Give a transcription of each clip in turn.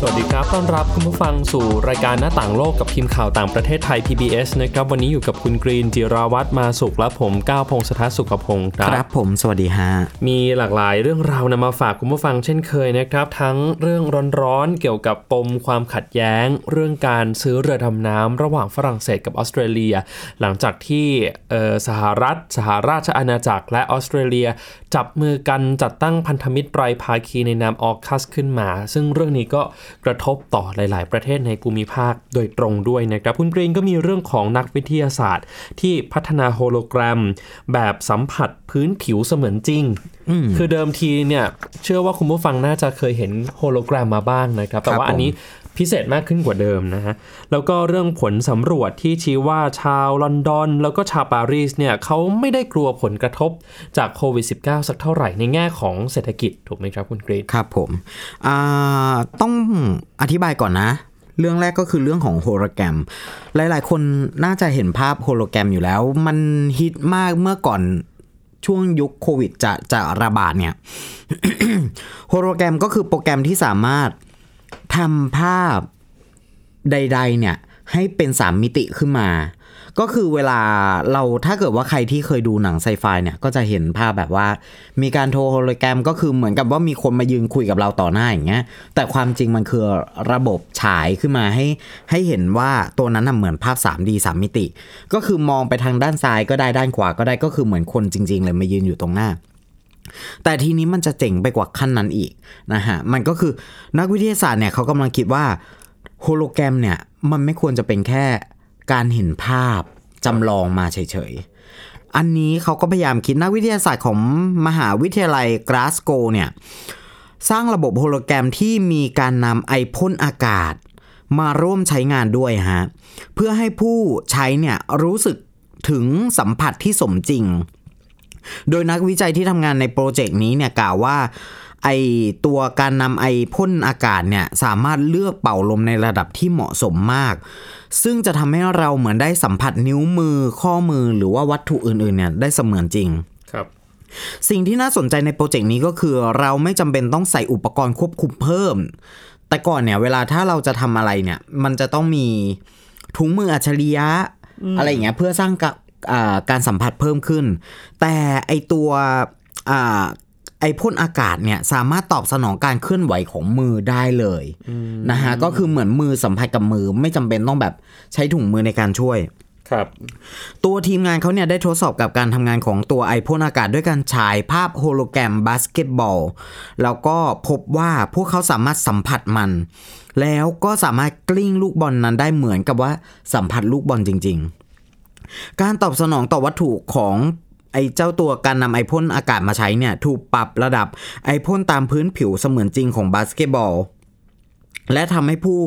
สวัสดีครับ ต้อนรับคุณผู้ฟังสู่รายการหน้าต่างโลกกับทีมข่าวต่างประเทศไทย PBS นะครับ วันนี้อยู่กับคุณกรีนจิราวัตรมาสุขและผมก้าวพงศธรสุขพงศ์คครับรับผม สวัสดีฮะ มีหลากหลายเรื่องราวนำมาฝากคุณผู้ฟังเช่นเคยนะครับ ทั้งเรื่องร้อนๆเกี่ยวกับปมความขัดแย้ง เรื่องการซื้อเรือดำน้ำระหว่างฝรั่งเศสกับออสเตรเลีย หลังจากที่เอ่อสหรัฐ สหราชอาณาจักรและออสเตรเลีย จับมือกันจัดตั้งพันธมิตรไตรภาคีในนามออคัสขึ้นมา ซึ่งเรื่องนี้ก็กระทบต่อหลาย ๆ ประเทศในภูมิภาคโดยตรงด้วยนะครับคุณกรีนก็มีเรื่องของนักวิทยาศาสตร์ ที่พัฒนาโฮโลแกรม แบบสัมผัสพื้นผิวเสมือนจริง คือเดิมทีเนี่ยเชื่อว่าคุณผู้ฟังน่าจะเคยเห็นโฮโลแกรมมาบ้างนะครับ แต่ว่าผมอันนี้ พิเศษมากขึ้นกว่าเดิมนะฮะ แล้วก็เรื่องผลสำรวจที่ชี้ว่าชาวลอนดอน แล้วก็ชาวปารีสเนี่ยเขาไม่ได้กลัวผลกระทบจากโควิด -19 สักเท่าไหร่ในแง่ของเศรษฐกิจถูกไหมครับคุณกรีนครับผมต้องอธิบายก่อนนะเรื่องแรกก็คือเรื่องของโฮโลแกรม หลาย ๆ คนน่าจะเห็นภาพโฮโลแกรมอยู่แล้ว มันฮิตมากเมื่อก่อนช่วงยุคโควิดจะจะระบาดเนี่ย โฮโลแกรมก็คือโปรแกรมที่สามารถ ทำภาพใด ๆ เนี่ย ให้เป็นสามมิติขึ้นมา ก็คือเวลาเราถ้าเกิดว่าใครที่เคยดูหนังไซไฟเนี่ยก็จะเห็นภาพแบบว่า มีการโทรโฮโลแกรมก็คือเหมือนกับว่ามีคนมายืนคุยกับเราต่อหน้าอย่างเงี้ย แต่ความจริงมันคือระบบฉายขึ้นมาให้ ให้เห็นว่าตัวนั้นน่ะเหมือนภาพ 3D 3 มิติ ก็คือมองไปทางด้านซ้ายก็ได้ด้านขวาก็ได้ก็คือเหมือนคนจริง ๆ เลยมายืนอยู่ตรงหน้า แต่ทีนี้มันจะเจ๋งไปกว่าขั้นนั้นอีกนะฮะมันก็คือนักวิทยาศาสตร์เนี่ยเขากำลังคิดว่าโฮโลแกรมเนี่ยมันไม่ควรจะเป็นแค่การเห็นภาพจำลองมาเฉยๆ อันนี้เขาก็พยายามคิดนักวิทยาศาสตร์ของมหาวิทยาลัยกราสโกเนี่ยสร้างระบบโฮโลแกรมที่มีการนำไอพ่นอากาศ มาร่วมใช้งานด้วยฮะเพื่อให้ผู้ใช้เนี่ยรู้สึกถึงสัมผัสที่สมจริง โดยนักวิจัยที่ทำงานในโปรเจกต์นี้เนี่ยกล่าวว่าไอตัวการนำไอพ่นอากาศเนี่ยสามารถเลือกเป่าลมในระดับที่เหมาะสมมาก ซึ่งจะทำให้เราเหมือนได้สัมผัสนิ้วมือข้อมือหรือว่าวัตถุอื่นๆเนี่ยได้เสมือนจริงครับสิ่งที่น่าสนใจในโปรเจกต์นี้ก็คือ เราไม่จำเป็นต้องใส่อุปกรณ์ควบคุมเพิ่ม แต่ก่อนเนี่ยเวลาถ้าเราจะทำอะไรเนี่ย มันจะต้องมีถุงมืออัจฉริยะอะไรอย่างเงี้ยเพื่อสร้าง กะอ่าการสัมผัสเพิ่มขึ้น แต่ไอตัวอ่าไอพ่นอากาศเนี่ยสามารถตอบสนองการเคลื่อนไหวของมือได้เลยนะฮะก็คือเหมือนมือสัมผัสกับมือไม่จำเป็นต้องแบบใช้ถุงมือในการช่วยครับ ตัวทีมงานเขาเนี่ยได้ทดสอบกับการทำงานของตัวไอพ่นอากาศด้วยการฉายภาพโฮโลแกรมบาสเกตบอล แล้วก็พบว่าพวกเขาสามารถสัมผัสมัน แล้วก็สามารถกลิ้งลูกบอลนั้นได้เหมือนกับว่าสัมผัสลูกบอลจริง ๆ การตอบสนองต่อวัตถุของไอเจ้าตัวการนำไอพ่นอากาศมาใช้เนี่ย ถูกปรับระดับไอพ่นตามพื้นผิวเสมือนจริงของบาสเกตบอล และทำให้ผู้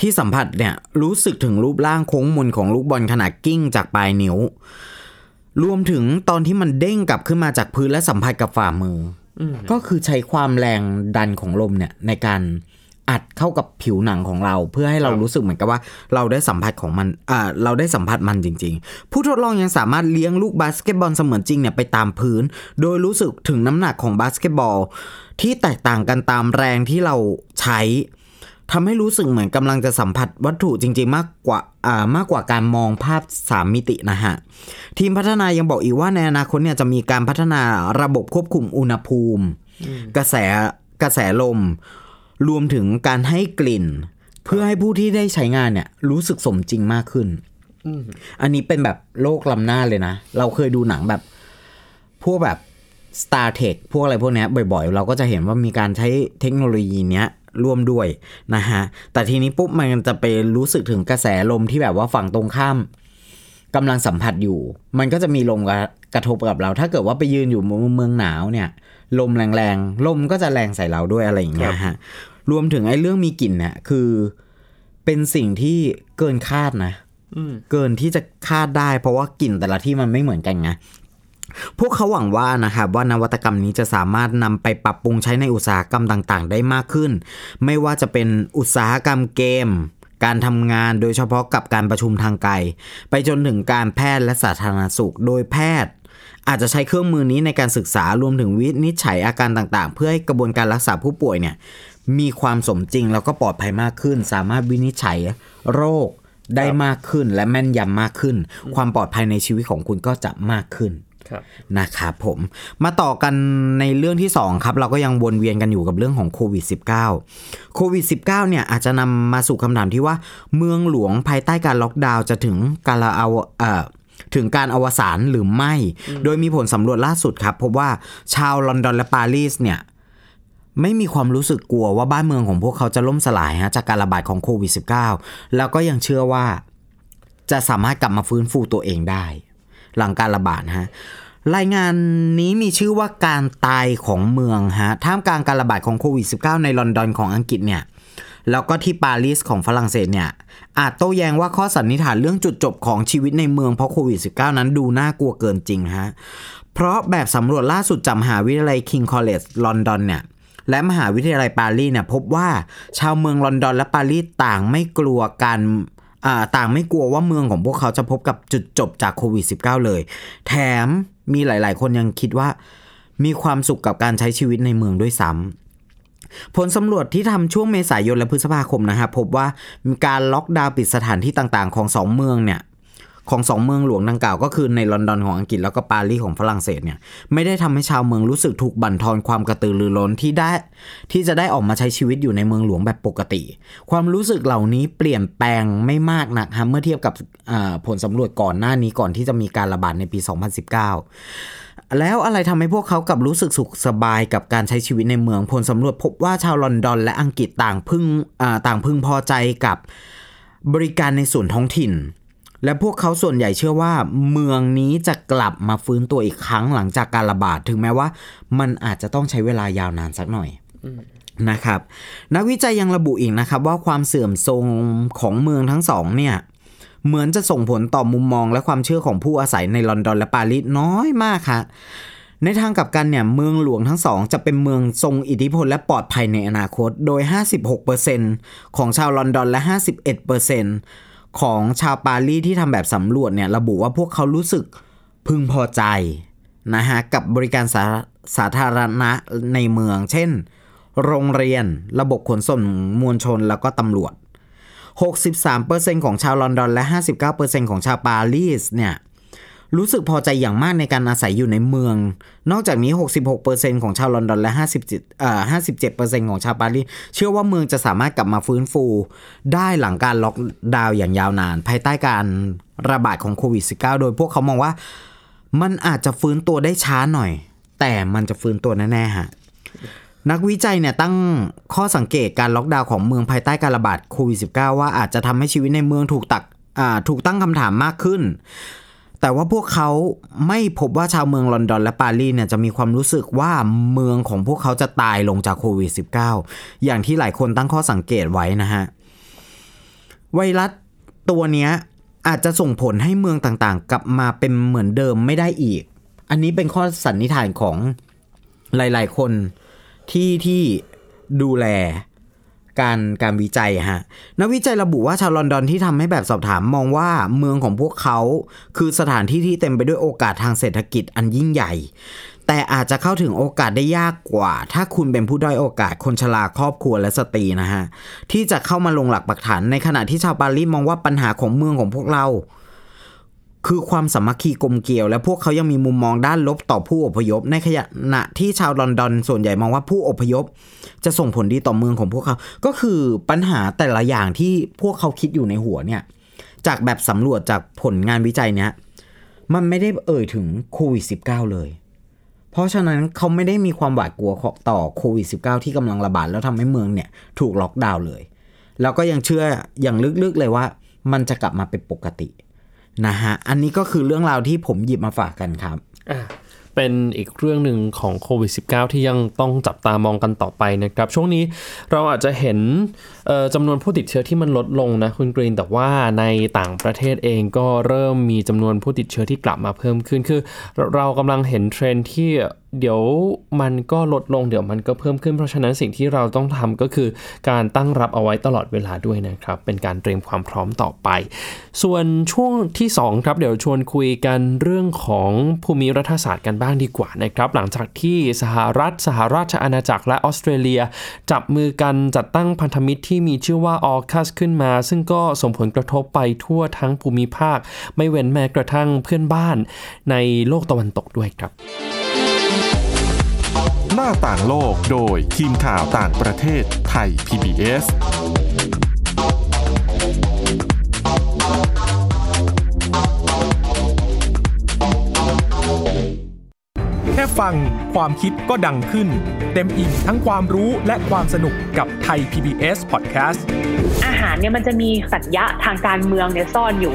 ที่สัมผัสเนี่ย รู้สึกถึงรูปร่างโค้งมนของลูกบอลขณะกลิ้งจากปลายนิ้ว รวมถึงตอนที่มันเด้งกลับขึ้นมาจากพื้นและสัมผัสกับฝ่ามืออก็คือใช้ความแรงดันของลมเนี่ยในการ อัดเข้ากับผิวหนังของเรา เพื่อให้เราครับรู้สึกเหมือนกับว่า เราได้สัมผัสของมันอ่าเราได้สัมผัสมันจริง ๆ ผู้ทดลองยังสามารถเลี้ยงลูกบาสเกตบอลเสมือนจริงเนี่ยไปตามพื้น โดยรู้สึกถึงน้ำหนักของบาสเกตบอล ที่แตกต่างกันตามแรงที่เราใช้ทำให้รู้สึกเหมือนกำลังจะสัมผัสวัตถุจริง ๆ มากกว่าอ่ามากกว่าการมองภาพ 3 มิตินะฮะ ทีมพัฒนายังบอกอีกว่าในอนาคตเนี่ยจะมีการพัฒนาระบบควบคุมอุณหภูมิ กระแสกระแสลม รวมถึงการให้กลิ่น เพื่อให้ผู้ที่ได้ใช้งานเนี่ย รู้สึกสมจริงมากขึ้นอันนี้เป็นแบบโลกล้ำหน้าเลยนะ เราเคยดูหนังแบบ พวกแบบ Star Trek พวกอะไรพวกเนี้ยบ่อยๆ เราก็จะเห็นว่ามีการใช้เทคโนโลยีเนี้ยร่วมด้วยนะฮะ แต่ทีนี้ปุ๊บมันจะไปรู้สึกถึงกระแสลมที่แบบว่าฝั่งตรงข้ามกำลังสัมผัสอยู่ มันก็จะมีลมกระกระทบกับเรา ถ้าเกิดว่าไปยืนอยู่เมืองหนาวเนี่ย ลมแรงๆ ลมก็จะแรงใส่เราด้วยอะไรอย่างเงี้ยฮะ รวมถึงไอ้เรื่องมีกลิ่นเนี่ยคือเป็นสิ่งที่เกินคาดนะเกินที่จะคาดได้ เพราะว่ากลิ่นแต่ละที่มันไม่เหมือนกันไงพวกเขาหวังว่านะครับว่านวัตกรรมนี้จะสามารถนำไปปรับปรุงใช้ในอุตสาหกรรมต่างๆ ได้มากขึ้น ไม่ว่าจะเป็นอุตสาหกรรมเกม การทำงานโดยเฉพาะกับการประชุมทางไกล ไปจนถึงการแพทย์และสาธารณสุขโดยแพทย์ อาจจะใช้เครื่องมือนี้ในการศึกษารวมถึงวินิจฉัยอาการต่างๆ เพื่อให้กระบวนการรักษาผู้ป่วยเนี่ย มีความสมจริงแล้วก็ปลอดภัยมากขึ้น สามารถวินิจฉัยโรคได้มากขึ้นและแม่นยำมากขึ้น ความปลอดภัยในชีวิตของคุณก็จะมากขึ้นครับนะครับผมมาต่อกันในเรื่องที่ 2 ครับ เราก็ยังวนเวียนกันอยู่กับเรื่องของโควิด -19 โควิด -19 เนี่ยอาจจะนำมาสู่คำถามที่ว่า เมืองหลวงภายใต้การล็อกดาวน์จะถึงการละเอาเอ่อถึงการอวสานหรือไม่ โดยมีผลสำรวจล่าสุดครับ พบว่าชาวลอนดอนและปารีสเนี่ย ไม่มีความรู้สึกกลัวว่าบ้านเมืองของพวกเขาจะล่มสลายฮะจากการระบาดของโควิด -19 แล้วก็ยังเชื่อว่าจะสามารถกลับมาฟื้นฟูตัวเองได้ หลังการระบาดฮะรายงานนี้มีชื่อว่าการตายของเมืองฮะท่ามกลางการระบาดของโควิด -19 ในลอนดอนของอังกฤษเนี่ยแล้วก็ที่ปารีสของฝรั่งเศสเนี่ยอาจโต้แย้งว่าข้อสันนิษฐานเรื่องจุดจบของชีวิตในเมืองเพราะโควิด -19 นั้นดูน่ากลัวเกินจริงฮะเพราะแบบสำรวจล่าสุดจากมหาวิทยาลัย King College ลอนดอนเนี่ย และมหาวิทยาลัยปารีสเนี่ยพบว่าชาวเมืองลอนดอนและปารีสต่างไม่กลัวการต่างไม่กลัวว่าเมืองของพวกเขาจะพบกับจุดจบจากโควิด -19 เลย แถมมีหลาย ๆ คนยังคิดว่า มีความสุขกับการใช้ชีวิตในเมืองด้วยซ้ำผลสำรวจที่ทำช่วงเมษายนและพฤษภาคมนะครับพบว่ามีการล็อกดาวน์ปิดสถานที่ต่าง ๆ ของสองเมืองเนี่ย ของสองเมืองหลวงดังกล่าวก็คือในลอนดอนของอังกฤษแล้วก็ปารีสของฝรั่งเศสเนี่ยไม่ได้ทำให้ชาวเมืองรู้สึกถูกบั่นทอนความกระตือรือร้นที่ได้ที่จะได้ออกมาใช้ชีวิตอยู่ในเมืองหลวงแบบปกติ ความรู้สึกเหล่านี้เปลี่ยนแปลงไม่มากนักฮะเมื่อเทียบกับผลสำรวจก่อนหน้านี้ก่อนที่จะมีการระบาดในปี 2019แล้วอะไรทำให้พวกเขากลับรู้สึกสุขสบายกับการใช้ชีวิตในเมืองผลสำรวจพบว่าชาวลอนดอนและอังกฤษต่างพึ่งต่างพึงพอใจกับบริการในส่วนท้องถิ่น และพวกเขาส่วนใหญ่เชื่อว่า เมืองนี้จะกลับมาฟื้นตัวอีกครั้งหลังจากการระบาดถึงแม้ว่า มันอาจจะต้องใช้เวลายาวนานสักหน่อยนะครับนักวิจัยยังระบุอีกนะครับ ว่าความเสื่อมโทรมของเมืองทั้งสองเนี่ยเหมือนจะส่งผลต่อมุมมองและความเชื่อของผู้อาศัยในลอนดอนและปารีสน้อยมากค่ะในทางกลับกันเนี่ยเมืองหลวงทั้งสองจะเป็นเมืองทรงอิทธิพลและปลอดภัยในอนาคต โดย 56%ของชาวลอนดอนและ 51% ของชาวปารีสที่ทำแบบสำรวจเนี่ยระบุว่าพวกเขารู้สึกพึงพอใจนะฮะกับบริการสาสาธารณะในเมือง เช่น โรงเรียนระบบขนส่งมวลชนแล้วก็ตำรวจ 63%ของชาวลอนดอนและ 59%ของชาวปารีสเนี่ย รู้สึกพอใจอย่างมากในการอาศัยอยู่ในเมือง นอกจากนี้ 66%ของชาวลอนดอนและ 57เอ่อ57%ของชาวปารีสเชื่อว่าเมืองจะสามารถกลับมาฟื้นฟู ได้หลังการล็อกดาวน์อย่างยาวนาน ภายใต้การระบาดของโควิด -19 โดยพวกเขามองว่ามันอาจจะฟื้นตัวได้ช้าหน่อย แต่มันจะฟื้นตัวแน่ๆฮะนักวิจัยเนี่ยตั้งข้อสังเกตการล็อกดาวน์ของเมืองภายใต้การระบาดโควิด -19 ว่าอาจจะทำให้ชีวิตในเมืองถูกตักถูกตั้งคำถามมากขึ้น แต่ว่าพวกเขาไม่พบว่าชาวเมืองลอนดอนและปารีสเนี่ยจะมีความรู้สึกว่าเมืองของพวกเขาจะตายลงจากโควิด -19 อย่างที่หลายคนตั้งข้อสังเกตไว้นะฮะ ไวรัสตัวเนี้ยอาจจะส่งผลให้เมืองต่างๆ กลับมาเป็นเหมือนเดิมไม่ได้อีก อันนี้เป็นข้อสันนิษฐานของหลายๆคนที่ที่ดูแล การการวิจัยฮะนักวิจัยระบุว่าชาวลอนดอนที่ทำให้แบบสอบถามมองว่าเมืองของพวกเขา คือสถานที่ที่เต็มไปด้วยโอกาสทางเศรษฐกิจอันยิ่งใหญ่ แต่อาจจะเข้าถึงโอกาสได้ยากกว่า ถ้าคุณเป็นผู้ด้อยโอกาสคนชราครอบครัวและสตรีนะฮะที่จะเข้ามาลงหลักปักฐานในขณะที่ชาวปารีสมองว่าปัญหาของเมืองของพวกเรา คือความสามัคคีกลมเกลียว และพวกเขายังมีมุมมองด้านลบต่อผู้อพยพ ในขณะที่ชาวลอนดอนส่วนใหญ่มองว่าผู้อพยพ จะส่งผลดีต่อเมืองของพวกเขา ก็คือปัญหาแต่ละอย่างที่พวกเขาคิดอยู่ในหัวเนี่ย จากแบบสำรวจจากผลงานวิจัยเนี้ยมันไม่ได้เอ่ยถึงโควิด -19 เลย เพราะฉะนั้นเขาไม่ได้มีความหวาดกลัวต่อโควิด -19 ที่กำลังระบาดแล้วทำให้เมืองเนี่ย ถูกล็อกดาวน์เลย แล้วก็ยังเชื่ออย่างลึกๆเลยว่า มันจะกลับมาเป็นปกติ นะฮะ อันนี้ก็คือเรื่องราวที่ผมหยิบมาฝากกันครับอะไปเป็นอีกเรื่องหนึ่งของโควิด -19 ที่ยังต้องจับตามองกันต่อไปนะครับ ช่วงนี้เราอาจจะเห็นจำนวนผู้ติดเชื้อที่มันลดลงนะคุณกรีน แต่ว่าในต่างประเทศเองก็เริ่มมีจำนวนผู้ติดเชื้อที่กลับมาเพิ่มขึ้น คือเรากำลังเห็นเทรนที่เดี๋ยวมันก็ลดลงเดี๋ยวมันก็เพิ่มขึ้น เพราะฉะนั้นสิ่งที่เราต้องทำก็คือการตั้งรับเอาไว้ตลอดเวลาด้วยนะครับ เป็นการเตรียมความพร้อมต่อไป ส่วนช่วงที่ 2 ครับ เดี๋ยวชวนคุยกันเรื่องของภูมิรัฐศาสตร์กันบ้างดีกว่านะครับ หลังจากที่สหรัฐ สหราชอาณาจักรและออสเตรเลีย จับมือกันจัดตั้งพันธมิตรที่มีชื่อว่าออคัสขึ้นมา ซึ่งก็ส่งผลกระทบไปทั่วทั้งภูมิภาค ไม่เว้นแม้กระทั่งเพื่อนบ้านในโลกตะวันตกด้วยครับ น้าต่างโลกโดยทีมข่าวต่างประเทศไทย PBS แค่ฟังความคิดก็ดังขึ้น เต็มอิ่งทั้งความรู้และความสนุกกับไทย PBS Podcast อาหารเนี่ยมันจะมีสัญญะทางการเมืองเนี่ยซ่อนอยู่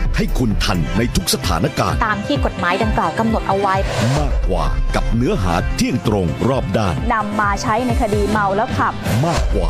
ให้คุณทันในทุกสถานการณ์ ตามที่กฎหมายดังกล่าวกำหนดเอาไว้ มากกว่ากับเนื้อหาเที่ยงตรงรอบด้านนำมาใช้ในคดีเมาแล้วขับ มากกว่า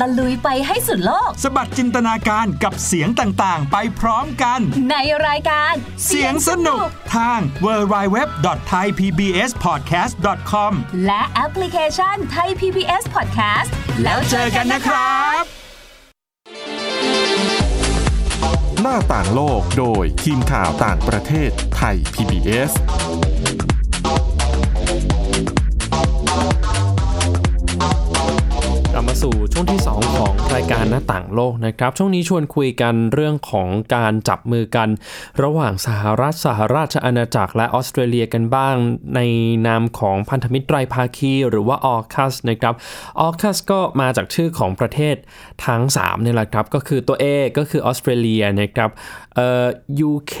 ตะลุยไปให้สุดโลก สบัดจินตนาการกับเสียงต่างๆ ไปพร้อมกัน ในรายการเสียงสนุกทาง www.thaipbspodcast.com และแอปพลิเคชัน Thai PBS Podcast แล้วเจอกันนะครับ หน้าต่างโลกโดยทีมข่าวต่างประเทศไทย PBS ช่วงที่ 2 ของรายการหน้าต่างโลกนะครับ ช่วงนี้ชวนคุยกันเรื่องของการจับมือกัน ระหว่างสหรัฐสหราชอาณาจักรและออสเตรเลียกันบ้าง ในนามของพันธมิตรไตรภาคี หรือว่าออคัสนะครับออคัสก็มาจากชื่อของประเทศทั้ง3นี่แหละครับ ก็คือตัวเอก็คือออสเตรเลียนะครับ เอ่อ UK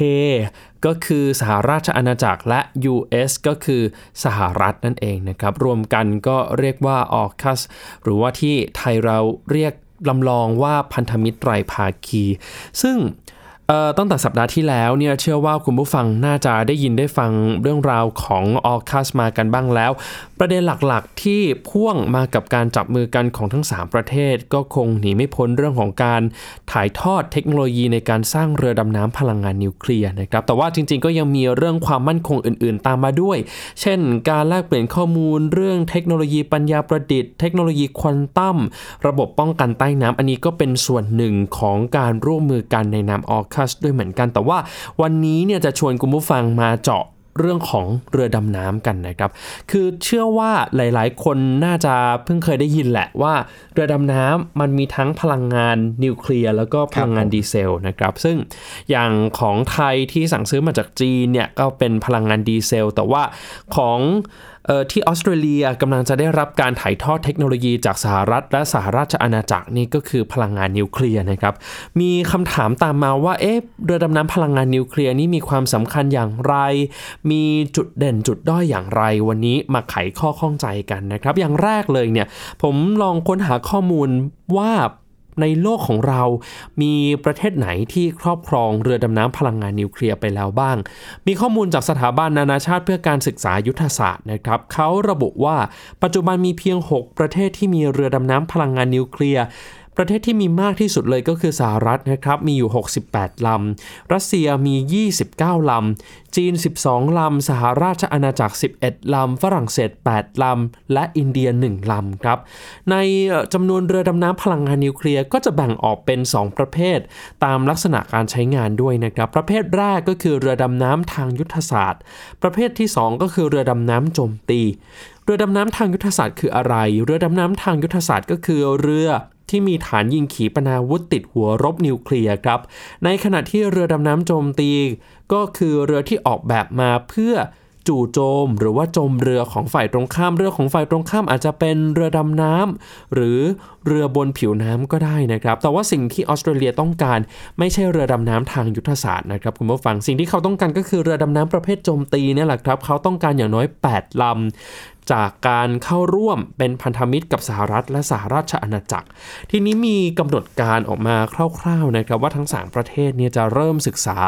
ก็คือสหราชอาณาจักรและ US ก็คือสหรัฐนั่นเองนะครับ รวมกันก็เรียกว่าออคัสหรือว่าที่ไทยเราเรียกลำลองว่าพันธมิตรไตรภาคี ซึ่งตั้งแต่สัปดาห์ที่แล้วเนี่ยเชื่อว่าคุณผู้ฟังน่าจะได้ยินได้ฟังเรื่องราวของออคัสมากันบ้างแล้ว ประเด็นหลักๆ ที่พ่วงมากับการจับมือกันของทั้ง 3 ประเทศ ก็คงหนีไม่พ้นเรื่องของการถ่ายทอดเทคโนโลยีในการสร้างเรือดำน้ำพลังงานนิวเคลียร์นะครับแต่ว่าจริงๆ ก็ยังมีเรื่องความมั่นคงอื่นๆ ตามมาด้วย เช่น การแลกเปลี่ยนข้อมูล เรื่องเทคโนโลยีปัญญาประดิษฐ์เทคโนโลยีควอนตัมระบบป้องกันใต้น้ำอันนี้ก็เป็นส่วนหนึ่งของการร่วมมือกันในนามออคัสด้วยเหมือนกัน แต่ว่าวันนี้เนี่ยจะชวนคุณผู้ฟังมาเจาะ เรื่องของเรือดำน้ำกันนะครับ คือเชื่อว่าหลายๆ คนน่าจะเพิ่งเคยได้ยินแหละว่าเรือดำน้ำมันมีทั้งพลังงานนิวเคลียร์แล้วก็พลังงานดีเซลนะครับ ซึ่งอย่างของไทยที่สั่งซื้อมาจากจีนเนี่ยก็เป็นพลังงานดีเซล แต่ว่าของ ที่ออสเตรเลียกำลังจะได้รับการถ่ายทอดเทคโนโลยีจากสหรัฐ และสหราชอาณาจักรนี่ก็คือพลังงานนิวเคลียร์นะครับ มีคำถามตามมาว่าเอ๊ะเรือดำน้ำพลังงานนิวเคลียร์นี่มีความสำคัญอย่างไร มีจุดเด่นจุดด้อยอย่างไร วันนี้มาไขข้อข้องใจกันนะครับ อย่างแรกเลยเนี่ยผมลองค้นหาข้อมูลว่า ในโลกของเรามีประเทศไหนที่ครอบครองเรือดำน้ำพลังงานนิวเคลียร์ไปแล้วบ้าง มีข้อมูลจากสถาบันนานาชาติเพื่อการศึกษายุทธศาสตร์นะครับเขาระบุว่าปัจจุบันมีเพียง 6 ประเทศที่มีเรือดำน้ำพลังงานนิวเคลียร์ ประเทศที่มีมากที่สุดเลยก็คือสหรัฐนะครับมีอยู่ 68 ลำ รัสเซียมี 29 ลำ จีน 12 ลำ สหราชอาณาจักร 11 ลำ ฝรั่งเศส 8 ลำ และอินเดีย 1 ลำครับ ในจำนวนเรือดำน้ำพลังงานนิวเคลียร์ก็จะแบ่งออกเป็น 2 ประเภท ตามลักษณะการใช้งานด้วยนะครับ ประเภทแรกก็คือเรือดำน้ำทางยุทธศาสตร์ ประเภทที่ 2 ก็คือเรือดำน้ำโจมตี เรือดำน้ำทางยุทธศาสตร์คืออะไร เรือดำน้ำทางยุทธศาสตร์ก็คือเรือ ที่มีฐานยิงขีปนาวุธติดหัวรบนิวเคลียร์ครับ ในขณะที่เรือดำน้ำโจมตี ก็คือเรือที่ออกแบบมาเพื่อจู่โจม หรือว่าจมเรือของฝ่ายตรงข้ามเรือของฝ่ายตรงข้ามอาจจะเป็นเรือดำน้ำหรือเรือบนผิวน้ำก็ได้นะครับ แต่ว่าสิ่งที่ออสเตรเลียต้องการไม่ใช่เรือดำน้ำทางยุทธศาสตร์นะครับคุณผู้ฟังสิ่งที่เขาต้องการก็คือเรือดำน้ำประเภทโจมตีนี่แหละครับ เขาต้องการอย่างน้อย 8ลำ จากการเข้าร่วมเป็นพันธมิตรกับสหรัฐและสหราชอาณาจักร ทีนี้มีกำหนดการออกมาคร่าวๆนะครับว่าทั้ง 3 ประเทศเนี่ยจะเริ่มศึกษา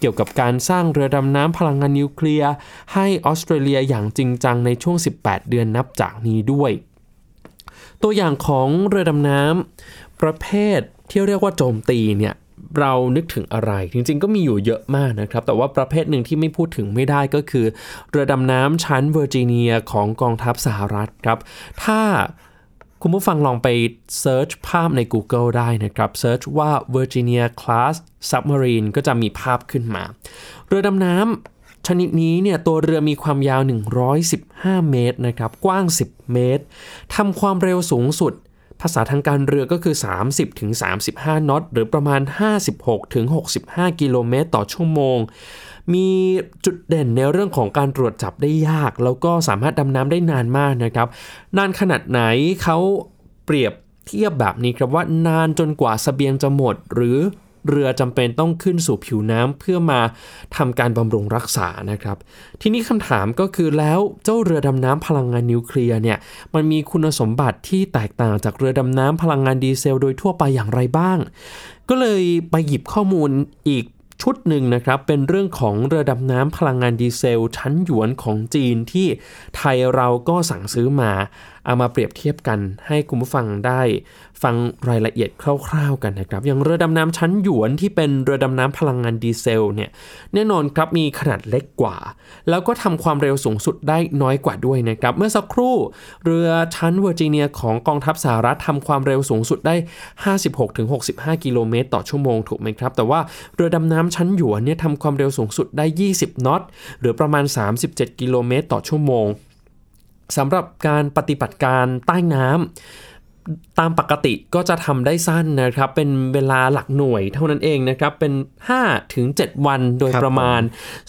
เกี่ยวกับการสร้างเรือดำน้ำพลังงานนิวเคลียร์ให้ออสเตรเลียอย่างจริงจังในช่วง 18 เดือนนับจากนี้ด้วย ตัวอย่างของเรือดำน้ำประเภทที่เรียกว่าโจมตีเนี่ย เรานึกถึงอะไร จริงๆ ก็มีอยู่เยอะมากนะครับ แต่ว่าประเภทหนึ่งที่ไม่พูดถึงไม่ได้ก็คือ เรือดำน้ำชั้นเวอร์จิเนียของกองทัพสหรัฐครับ ถ้าคุณผู้ฟังลองไป search ภาพใน Google ได้นะครับ search ว่า Virginia Class Submarine ก็จะมีภาพขึ้นมา เรือดำน้ำชนิดนี้เนี่ยตัวเรือมีความยาว 115 เมตรนะครับ กว้าง 10 เมตรทำความเร็วสูงสุด ภาษาทางการเรือก็คือ 30ถึง35 นอต หรือประมาณ 56ถึง65 กิโลเมตรต่อชั่วโมง มีจุดเด่นในเรื่องของการตรวจจับได้ยาก แล้วก็สามารถดำน้ำได้นานมากนะครับ นานขนาดไหนเขาเปรียบเทียบแบบนี้ครับว่านานจนกว่าสเสบียงจะหมด หรือ เรือจำเป็นต้องขึ้นสู่ผิวน้ำเพื่อมาทำการบำรุงรักษานะครับ ทีนี้คำถามก็คือแล้วเจ้าเรือดำน้ำพลังงานนิวเคลียร์เนี่ยมันมีคุณสมบัติที่แตกต่างจากเรือดำน้ำพลังงานดีเซลโดยทั่วไปอย่างไรบ้าง ก็เลยไปหยิบข้อมูลอีกชุดหนึ่งนะครับ เป็นเรื่องของเรือดำน้ำพลังงานดีเซล ชั้นหยวนของจีนที่ไทยเราก็สั่งซื้อมา เอามาเปรียบเทียบกันให้คุณผู้ฟังได้ฟังรายละเอียดคร่าวๆกันนะครับ อย่างเรือดำน้ำชั้นหยวนที่เป็นเรือดำน้ำพลังงานดีเซลเนี่ยแน่นอนครับมีขนาดเล็กกว่า แล้วก็ทำความเร็วสูงสุดได้น้อยกว่าด้วยนะครับ เมื่อสักครู่เรือชั้นเวอร์จิเนียของกองทัพสหรัฐทำความเร็วสูงสุดได้ 56-65 กิโลเมตรต่อชั่วโมงถูกไหมครับ แต่ว่าเรือดำน้ำชั้นหยวนเนี่ยทำความเร็วสูงสุดได้ 20 น็อตหรือประมาณ 37 กิโลเมตรต่อชั่วโมง สำหรับการปฏิบัติการใต้น้ำตามปกติก็จะทำได้สั้นนะครับ เป็นเวลาหลักหน่วยเท่านั้นเองนะครับ เป็น 5 ถึง 7 วันโดยประมาณ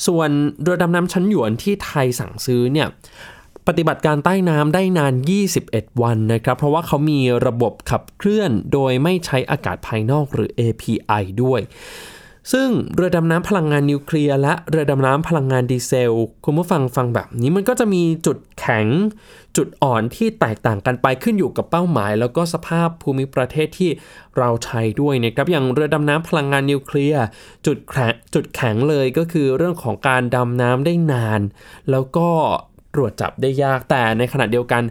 ส่วนเรือดำน้ำชั้นหยวนที่ไทยสั่งซื้อเนี่ยปฏิบัติการใต้น้ำได้นาน 21 วันนะครับ เพราะว่าเขามีระบบขับเคลื่อนโดยไม่ใช้อากาศภายนอกหรือ API ด้วย ซึ่งเรือดำน้ำพลังงานนิวเคลียร์และเรือดำน้ำพลังงานดีเซล คุณผู้ฟังฟังแบบนี้มันก็จะมีจุดแข็ง จุดอ่อนที่แตกต่างกันไปขึ้นอยู่กับเป้าหมาย แล้วก็สภาพภูมิประเทศที่เราใช้ด้วยนะครับอย่างเรือดำน้ำพลังงานนิวเคลียร์จุดแข็งจุดแข็งเลยก็คือเรื่องของการดำน้ำได้นาน แล้วก็ตรวจจับได้ยากแต่ในขณะเดียวกัน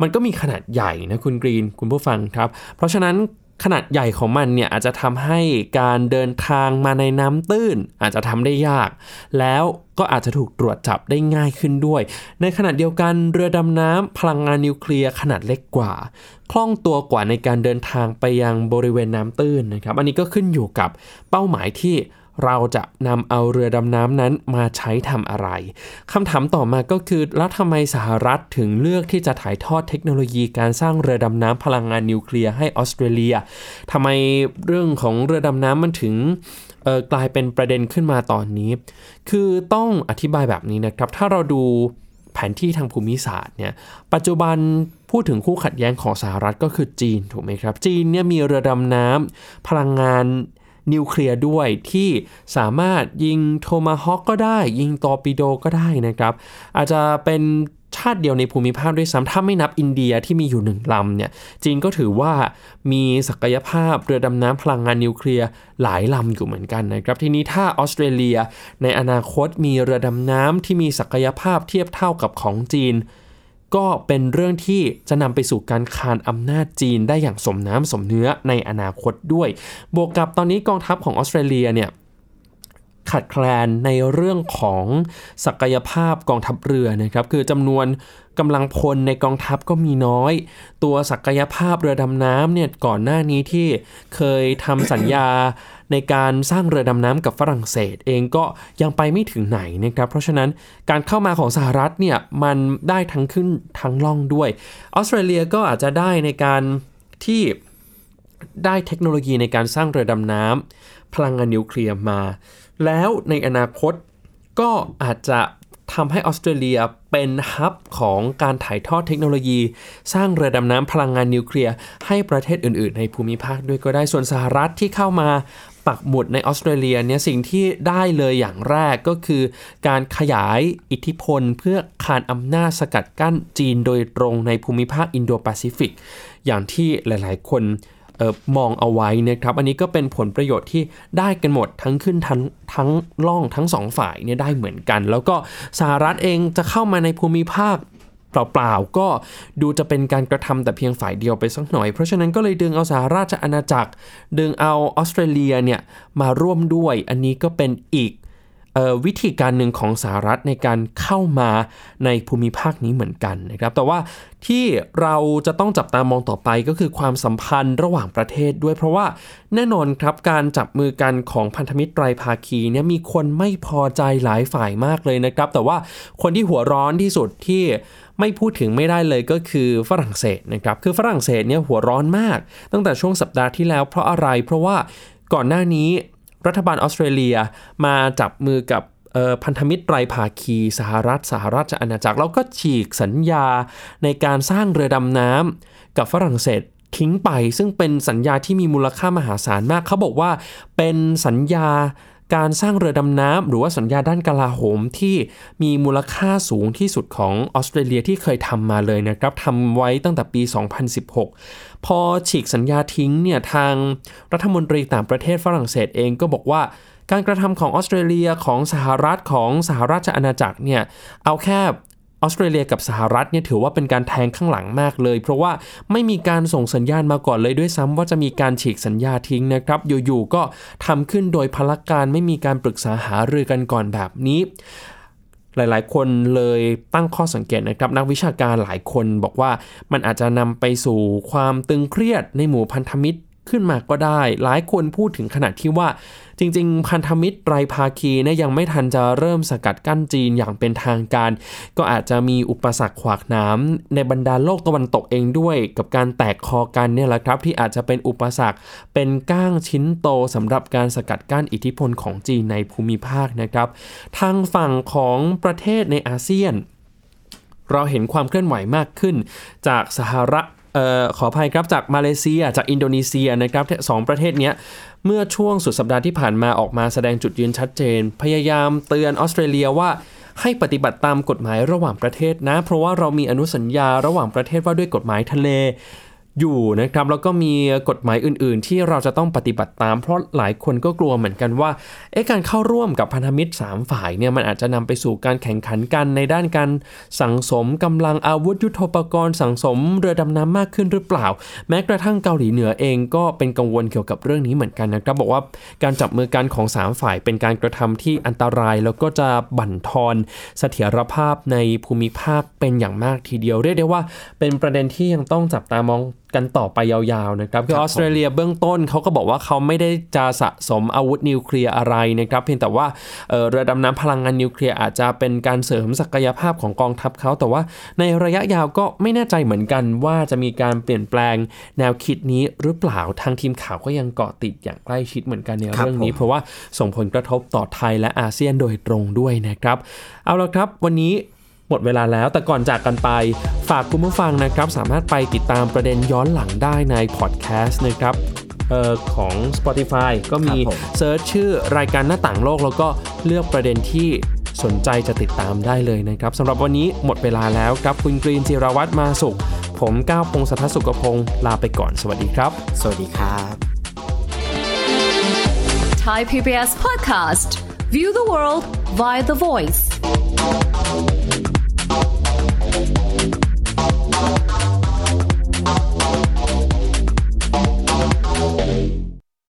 มันก็มีขนาดใหญ่นะคุณกรีนคุณผู้ฟังครับ เพราะฉะนั้น ขนาดใหญ่ของมันเนี่ยอาจจะทำให้การเดินทางมาในน้ำตื้น อาจจะทำได้ยาก แล้วก็อาจจะถูกตรวจจับได้ง่ายขึ้นด้วย ในขณะเดียวกันเรือดำน้ำพลังงานนิวเคลียร์ขนาดเล็กกว่า คล่องตัวกว่าในการเดินทางไปยังบริเวณน้ำตื้นนะครับ อันนี้ก็ขึ้นอยู่กับเป้าหมายที่ เราจะนำเอาเรือดำน้ำนั้นมาใช้ทำอะไรคำถามต่อมาก็คือแล้วทำไมสหรัฐถึงเลือกที่จะถ่ายทอดเทคโนโลยีการสร้างเรือดำน้ำพลังงานนิวเคลียร์ให้ออสเตรเลียทำไมเรื่องของเรือดำน้ำมันถึงกลายเป็นประเด็นขึ้นมาตอนนี้ คือต้องอธิบายแบบนี้นะครับ ถ้าเราดูแผนที่ทางภูมิศาสตร์เนี่ย ปัจจุบันพูดถึงคู่ขัดแย้งของสหรัฐก็คือจีนถูกไหมครับ จีนเนี่ยมีเรือดำน้ำพลังงาน นิวเคลียร์ด้วยที่สามารถยิงโทมาฮอคก็ได้ ยิงตอร์ปิโดก็ได้นะครับ อาจจะเป็นชาติเดียวในภูมิภาคด้วยซ้ำถ้าไม่นับอินเดียที่มีอยู่หนึ่งลำเนี่ยจีนก็ถือว่ามีศักยภาพเรือดำน้ำพลังงานนิวเคลียร์หลายลำอยู่เหมือนกันนะครับ ทีนี้ถ้าออสเตรเลียในอนาคตมีเรือดำน้ำที่มีศักยภาพเทียบเท่ากับของจีน ก็เป็นเรื่องที่จะนำไปสู่การคานอำนาจจีนได้อย่างสมน้ำสมเนื้อในอนาคตด้วย บวกกับตอนนี้กองทัพของออสเตรเลียเนี่ย ขาดแคลนในเรื่องของศักยภาพกองทัพเรือนะครับคือจำนวนกำลังพลในกองทัพก็มีน้อย ตัวศักยภาพเรือดำน้ำเนี่ยก่อนหน้านี้ที่เคยทำสัญญาในการสร้างเรือดำน้ำกับฝรั่งเศสเองก็ยังไปไม่ถึงไหนนะครับ เพราะฉะนั้นการเข้ามาของสหรัฐเนี่ยมันได้ทั้งขึ้นทั้งล่องด้วยออสเตรเลียก็อาจจะได้ในการที่ได้เทคโนโลยีในการสร้างเรือดำน้ำพลังงานนิวเคลียร์มา แล้วในอนาคตก็อาจจะทำให้ออสเตรเลียเป็น hub ของการถ่ายทอดเทคโนโลยี สร้างเรือดำน้ำพลังงานนิวเคลียร์ให้ประเทศอื่น ๆ ในภูมิภาคด้วยก็ได้ส่วนสหรัฐที่เข้ามาปักหมุดในออสเตรเลียเนี่ยสิ่งที่ได้เลยอย่างแรกก็คือ การขยายอิทธิพลเพื่อคานอำนาจสกัดกั้นจีนโดยตรงในภูมิภาคอินโดแปซิฟิก อย่างที่หลาย ๆ คน ออมองเอาไว้นะครับอันนี้ก็เป็นผลประโยชน์ที่ได้กันหมดทั้งขึ้นทั้งทั้งล่องทั้งสองฝ่ายเนี่ยได้เหมือนกัน แล้วก็สหรัฐเองจะเข้ามาในภูมิภาคเปล่าๆก็ดูจะเป็นการกระทำแต่เพียงฝ่ายเดียวไปสักหน่อย เพราะฉะนั้นก็เลยดึงเอาสหราชอาณาจักร ดึงเอาออสเตรเลียเนี่ยมาร่วมด้วย อันนี้ก็เป็นอีก วิธีการหนึ่งของสหรัฐในการเข้ามาในภูมิภาคนี้เหมือนกันนะครับแต่ว่าที่เราจะต้องจับตามองต่อไปก็คือความสัมพันธ์ระหว่างประเทศด้วย เพราะว่าแน่นอนครับการจับมือกันของพันธมิตรไตรภาคีเนี่ยมีคนไม่พอใจหลายฝ่ายมากเลยนะครับ แต่ว่าคนที่หัวร้อนที่สุดที่ไม่พูดถึงไม่ได้เลยก็คือฝรั่งเศสนะครับคือฝรั่งเศสเนี่ยหัวร้อนมาก ตั้งแต่ช่วงสัปดาห์ที่แล้วเพราะอะไรเพราะว่าก่อนหน้านี้ รัฐบาลออสเตรเลียมาจับมือกับพันธมิตรไตรภาคีสหรัฐสหราชอาณาจักร แล้วก็ฉีกสัญญาในการสร้างเรือดำน้ำกับฝรั่งเศสทิ้งไป ซึ่งเป็นสัญญาที่มีมูลค่ามหาศาลมาก เขาบอกว่าเป็นสัญญา การสร้างเรือดำน้ำหรือว่าสัญญาด้านกลาโหมที่มีมูลค่าสูงที่สุดของออสเตรเลียที่เคยทำมาเลยนะครับทำไว้ตั้งแต่ปี 2016 พอฉีกสัญญาทิ้งเนี่ยทางรัฐมนตรีต่างประเทศฝรั่งเศสเองก็บอกว่าการกระทำของออสเตรเลียของสหรัฐของสหราชอาณาจักรเนี่ยเอาแค่ ออสเตรเลียกับสหรัฐเนี่ยถือว่าเป็นการแทงข้างหลังมากเลย เพราะว่าไม่มีการส่งสัญญาณมาก่อนเลยด้วยซ้ำว่าจะมีการฉีกสัญญาทิ้งนะครับ อยู่ๆก็ทำขึ้นโดยพลักการไม่มีการปรึกษาหารือกันก่อนแบบนี้หลายๆ คนเลยตั้งข้อสังเกตนะครับ นักวิชาการหลายคนบอกว่ามันอาจจะนำไปสู่ความตึงเครียดในหมู่พันธมิตร ขึ้นมาก็ได้ หลายคนพูดถึงขนาดที่ว่า จริง ๆ พันธมิตรไรภาคีเนี่ยยังไม่ทันจะเริ่มสกัดกั้นจีนอย่างเป็นทางการ ก็อาจจะมีอุปสรรคขวากน้ำในบรรดาโลกตะวันตกเองด้วย กับการแตกคอกันเนี่ยแหละครับ ที่อาจจะเป็นอุปสรรคเป็นก้างชิ้นโตสำหรับการสกัดกั้นอิทธิพลของจีนในภูมิภาคนะครับ ทางฝั่งของประเทศในอาเซียน เราเห็นความเคลื่อนไหวมากขึ้น จากสหรัฐ ออขออภัยครับจากมาเลเซียจากอินโดนีเซียนะครับสองประเทศนี้เมื่อช่วงสุดสัปดาห์ที่ผ่านมาออกมาแสดงจุดยืนชัดเจน พยายามเตือนออสเตรเลียว่าให้ปฏิบัติตามกฎหมายระหว่างประเทศนะ เพราะว่าเรามีอนุสัญญาระหว่างประเทศว่าด้วยกฎหมายทะเล อยู่นะครับแล้วก็มีกฎหมายอื่น ๆ ที่เราจะต้องปฏิบัติตาม เพราะหลายคนก็กลัวเหมือนกันว่าเอ๊ะการเข้าร่วมกับพันธมิตร 3 ฝ่ายเนี่ยมันอาจจะนำไปสู่การแข่งขันกันในด้านการสั่งสมกำลังอาวุธยุโทโธปกรณ์สั่งสมเรือดำน้ำมากขึ้นหรือเปล่า แม้กระทั่งเกาหลีเหนือเองก็เป็นกังวลเกี่ยวกับเรื่องนี้เหมือนกันนะครับบอกว่าการจับมือกันของ 3 ฝ่าย เป็นการกระทำที่อันตราย แล้วก็จะบั่นทอนเสถียรภาพในภูมิภาคเป็นอย่างมากทีเดียวเรียกได้ว่า เป็นประเด็นที่ยังต้องจับตามอง กันต่อไปยาวๆนะครับคือออสเตรเลียเบื้องต้นเขาก็บอกว่าเขาไม่ได้จะสะสมอาวุธนิวเคลียร์อะไรนะครับเพียงแต่ว่าเรือดำน้ำพลังงานนิวเคลียร์อาจจะเป็นการเสริมศักยภาพของกองทัพเขาแต่ว่าในระยะยาวก็ไม่แน่ใจเหมือนกันว่าจะมีการเปลี่ยนแปลงแนวคิดนี้หรือเปล่าทางทีมข่าวก็ยังเกาะติดอย่างใกล้ชิดเหมือนกันในเรื่องนี้ เพราะว่าส่งผลกระทบต่อไทยและอาเซียนโดยตรงด้วยนะครับ เอาละครับวันนี้ หมดเวลาแล้วแต่ก่อนจากกันไป ฝากคุณผู้ฟังนะครับ สามารถไปติดตามประเด็นย้อนหลังได้ในพอดแคสต์นะครับของ Spotify ก็มี search ชื่อรายการหน้าต่างโลก แล้วก็เลือกประเด็นที่สนใจจะติดตามได้เลยนะครับสำหรับวันนี้หมดเวลาแล้วครับคุณกรีนจิรวัตรมาสุข ผมก้าวพงศธรสุขพงศ์ลาไปก่อนสวัสดีครับ สวัสดีครับ Thai PBS Podcast View the world via the voice